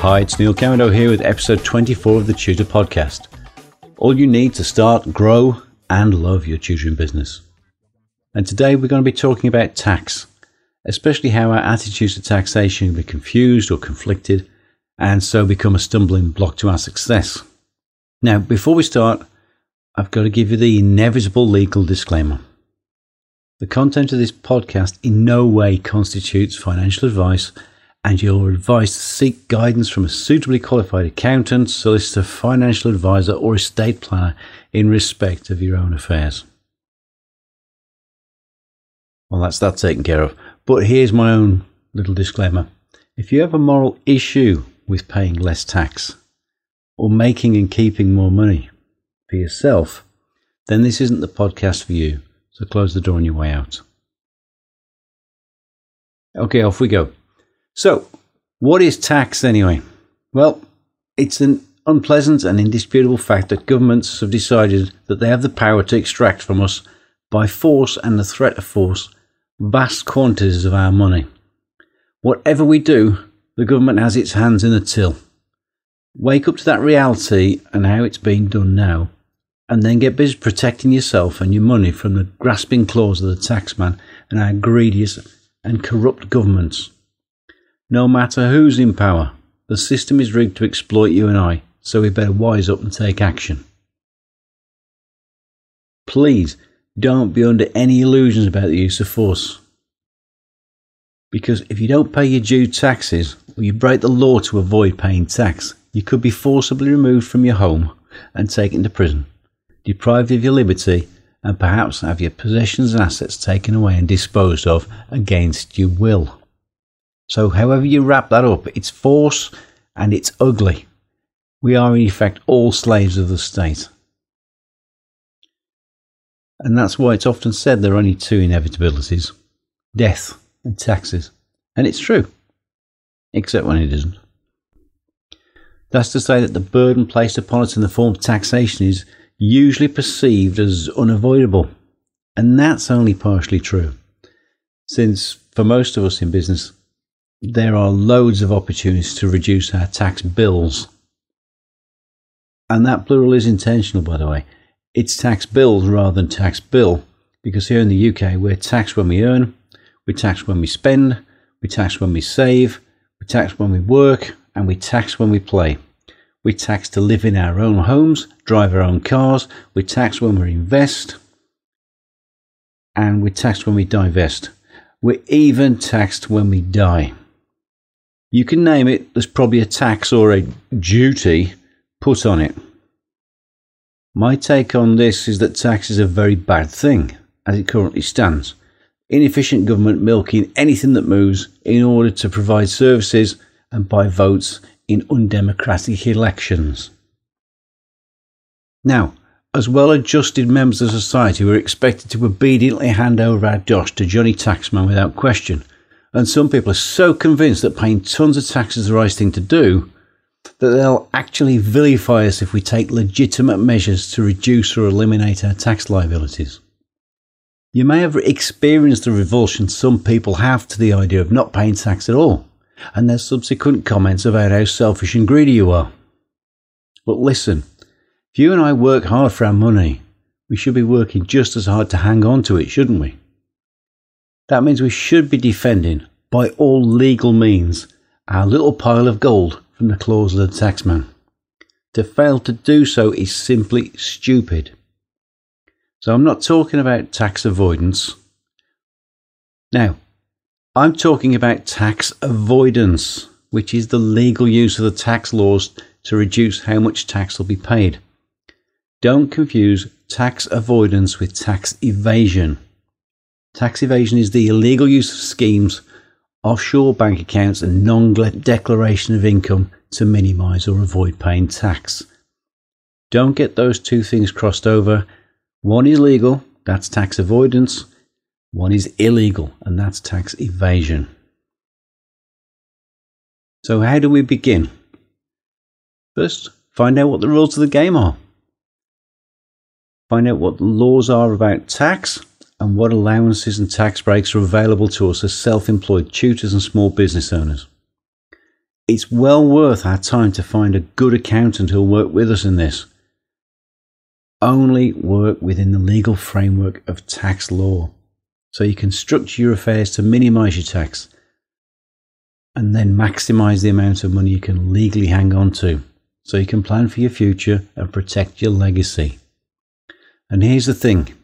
Hi, it's Neil Cameron here with episode 24 of the Tutor Podcast. All you need to start, grow, and love your tutoring business. And today we're going to be talking about tax, especially how our attitudes to taxation can be confused or conflicted, and so become a stumbling block to our success. Now, before we start, I've got to give you the inevitable legal disclaimer. The content of this podcast in no way constitutes financial advice, and you're advised to seek guidance from a suitably qualified accountant, solicitor, financial advisor, or estate planner in respect of your own affairs. Well, that's that taken care of. But here's my own little disclaimer. If you have a moral issue with paying less tax, or making and keeping more money for yourself, then this isn't the podcast for you. So close the door on your way out. Okay, off we go. So, what is tax anyway? Well, it's an unpleasant and indisputable fact that governments have decided that they have the power to extract from us, by force and the threat of force, vast quantities of our money. Whatever we do, the government has its hands in the till. Wake up to that reality and how it's being done now, and then get busy protecting yourself and your money from the grasping claws of the taxman and our greediest and corrupt governments. No matter who's in power, the system is rigged to exploit you and I, so we better wise up and take action. Please don't be under any illusions about the use of force. Because if you don't pay your due taxes, or you break the law to avoid paying tax, you could be forcibly removed from your home and taken to prison, deprived of your liberty, and perhaps have your possessions and assets taken away and disposed of against your will. So, however you wrap that up, it's force and it's ugly. We are, in effect, all slaves of the state. And that's why it's often said there are only two inevitabilities death and taxes. And it's true, except when it isn't. That's to say that the burden placed upon us in the form of taxation is usually perceived as unavoidable. And that's only partially true. Since for most of us in business, there are loads of opportunities to reduce our tax bills. And that plural is intentional, by the way. It's tax bills rather than tax bill, because here in the UK, we're taxed when we earn, we tax when we spend, we tax when we save, we tax when we work, and we tax when we play. We tax to live in our own homes, drive our own cars, we tax when we invest, and we tax when we divest. We're even taxed when we die. You can name it, there's probably a tax or a duty put on it. My take on this is that tax is a very bad thing as it currently stands. Inefficient government milking anything that moves in order to provide services and buy votes in undemocratic elections. Now, as well adjusted members of society, we're expected to obediently hand over our dosh to Johnny Taxman without question. And some people are so convinced that paying tons of tax is the right thing to do that they'll actually vilify us if we take legitimate measures to reduce or eliminate our tax liabilities. You may have experienced the revulsion some people have to the idea of not paying tax at all and their subsequent comments about how selfish and greedy you are. But listen, if you and I work hard for our money, we should be working just as hard to hang on to it, shouldn't we? That means we should be defending, by all legal means, our little pile of gold from the claws of the taxman. To fail to do so is simply stupid. So I'm not talking about tax avoidance. Now, I'm talking about tax avoidance, which is the legal use of the tax laws to reduce how much tax will be paid. Don't confuse tax avoidance with tax evasion. Tax evasion is the illegal use of schemes, offshore bank accounts, and non declaration of income to minimise or avoid paying tax. Don't get those two things crossed over. One is legal, that's tax avoidance. One is illegal, and that's tax evasion. So, how do we begin? First, find out what the rules of the game are. Find out what the laws are about tax and what allowances and tax breaks are available to us as self employed tutors and small business owners. It's well worth our time to find a good accountant who'll work with us in this. Only work within the legal framework of tax law so you can structure your affairs to minimize your tax and then maximize the amount of money you can legally hang on to so you can plan for your future and protect your legacy. And here's the thing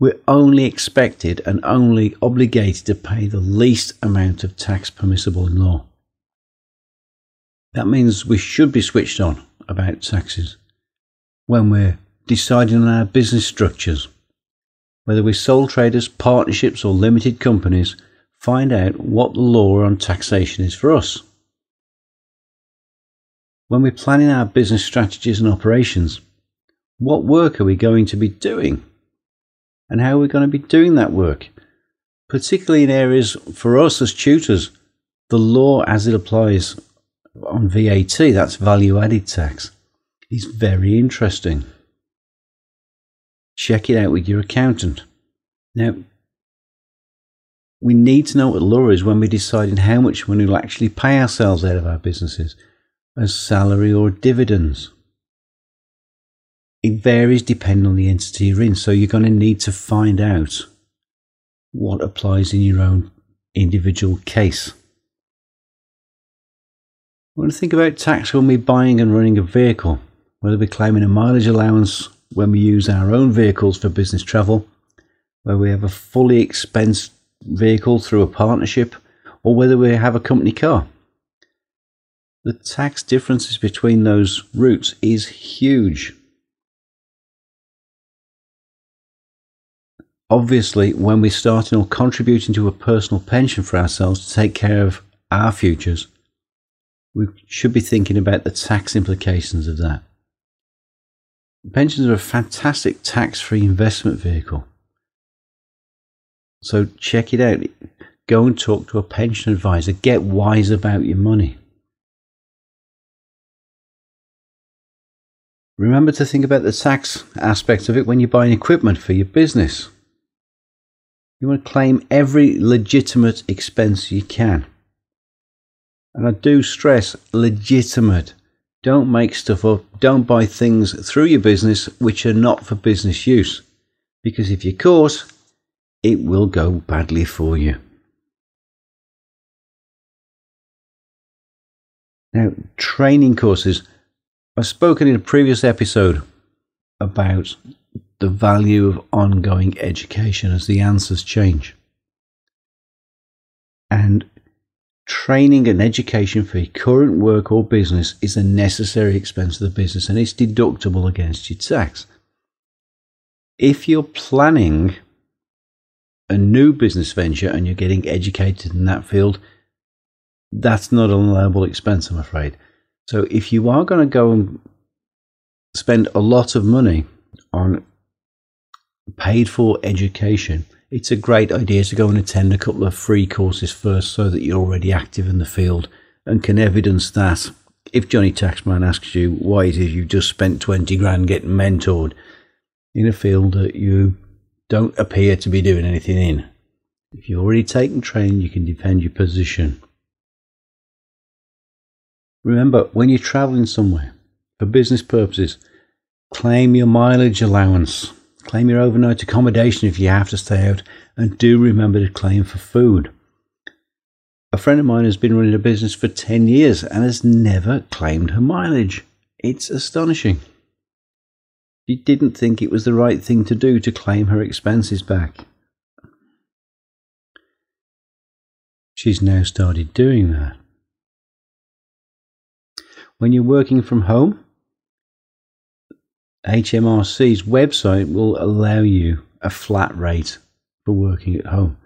we're only expected and only obligated to pay the least amount of tax permissible in law. That means we should be switched on about taxes when we're deciding on our business structures. Whether we're sole traders, partnerships, or limited companies, find out what the law on taxation is for us. When we're planning our business strategies and operations, what work are we going to be doing? And how we're going to be doing that work? Particularly in areas for us as tutors, the law as it applies on VAT, that's value added tax, is very interesting. Check it out with your accountant. Now, we need to know what law is when we're deciding how much money we'll actually pay ourselves out of our businesses as salary or dividends. It varies depending on the entity you're in, so you're going to need to find out what applies in your own individual case. I want to think about tax when we're buying and running a vehicle, whether we're claiming a mileage allowance when we use our own vehicles for business travel, where we have a fully expensed vehicle through a partnership, or whether we have a company car. The tax differences between those routes is huge. Obviously, when we're starting or contributing to a personal pension for ourselves to take care of our futures, we should be thinking about the tax implications of that. Pensions are a fantastic tax free investment vehicle. So check it out. Go and talk to a pension advisor. Get wise about your money. Remember to think about the tax aspect of it when you're buying equipment for your business. You want to claim every legitimate expense you can. And I do stress legitimate. Don't make stuff up. Don't buy things through your business which are not for business use. Because if you're caught, it will go badly for you. Now, training courses. I've spoken in a previous episode about the value of ongoing education as the answers change. And training and education for your current work or business is a necessary expense of the business and it's deductible against your tax. If you're planning a new business venture and you're getting educated in that field, that's not an allowable expense, I'm afraid. So if you are going to go and spend a lot of money on paid for education, it's a great idea to go and attend a couple of free courses first so that you're already active in the field and can evidence that if Johnny Taxman asks you why it is you've just spent 20 grand getting mentored in a field that you don't appear to be doing anything in, if you've already taken training, you can defend your position. Remember, when you're traveling somewhere for business purposes, claim your mileage allowance. Claim your overnight accommodation if you have to stay out, and do remember to claim for food. A friend of mine has been running a business for 10 years and has never claimed her mileage. It's astonishing. She didn't think it was the right thing to do to claim her expenses back. She's now started doing that. When you're working from home, HMRC's website will allow you a flat rate for working at home.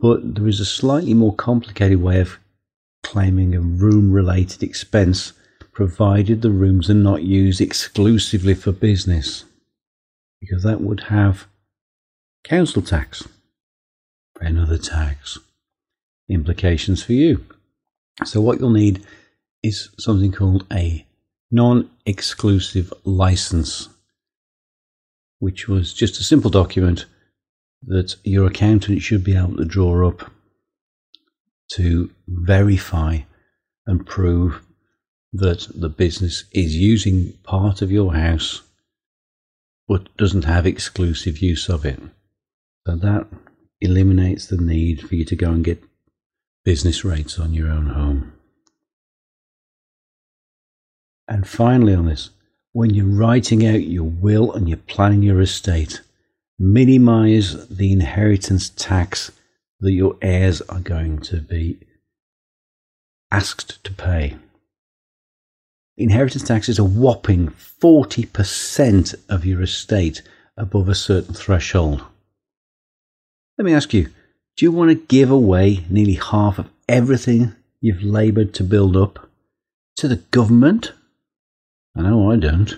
But there is a slightly more complicated way of claiming a room related expense provided the rooms are not used exclusively for business, because that would have council tax, and other tax, implications for you. So, what you'll need is something called a non exclusive license, which was just a simple document that your accountant should be able to draw up to verify and prove that the business is using part of your house but doesn't have exclusive use of it. So that eliminates the need for you to go and get business rates on your own home. And finally, on this, when you're writing out your will and you're planning your estate, minimize the inheritance tax that your heirs are going to be asked to pay. Inheritance tax is a whopping 40% of your estate above a certain threshold. Let me ask you do you want to give away nearly half of everything you've laboured to build up to the government? I know I don't.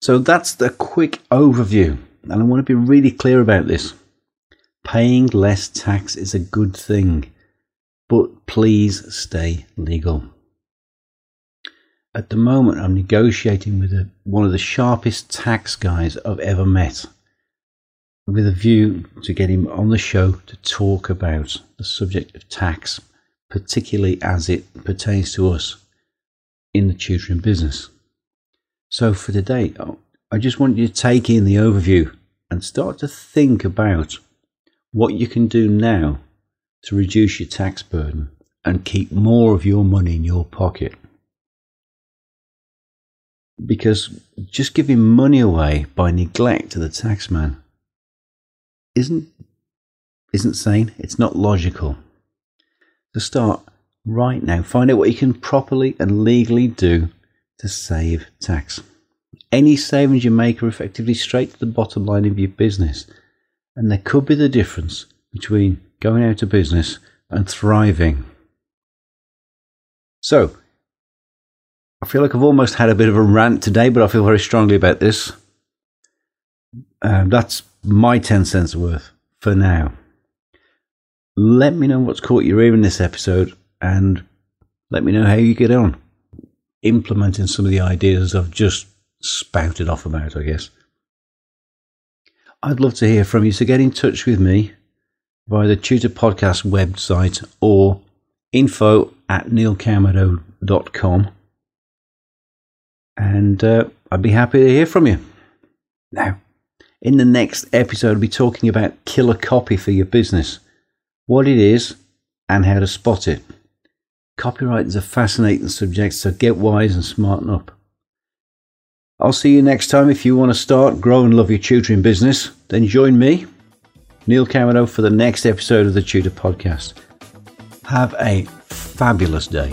So that's the quick overview, and I want to be really clear about this. Paying less tax is a good thing, but please stay legal. At the moment, I'm negotiating with a, one of the sharpest tax guys I've ever met, with a view to get him on the show to talk about the subject of tax, particularly as it pertains to us in the tutoring business. So, for today, I just want you to take in the overview and start to think about what you can do now to reduce your tax burden and keep more of your money in your pocket. Because just giving money away by neglect to the taxman isn't isn't sane. It's not logical. To start right now, find out what you can properly and legally do to save tax. Any savings you make are effectively straight to the bottom line of your business, and there could be the difference between going out of business and thriving. So, I feel like I've almost had a bit of a rant today, but I feel very strongly about this. Um, that's my 10 cents worth for now. Let me know what's caught your ear in this episode and let me know how you get on implementing some of the ideas I've just spouted off about, I guess. I'd love to hear from you, so get in touch with me via the Tutor Podcast website or info at neilcameron.com and uh, I'd be happy to hear from you. Now, in the next episode, I'll be talking about killer copy for your business, what it is, and how to spot it. Copyright is a fascinating subject, so get wise and smarten up. I'll see you next time. If you want to start, grow, and love your tutoring business, then join me, Neil Cameron, for the next episode of the Tutor Podcast. Have a fabulous day.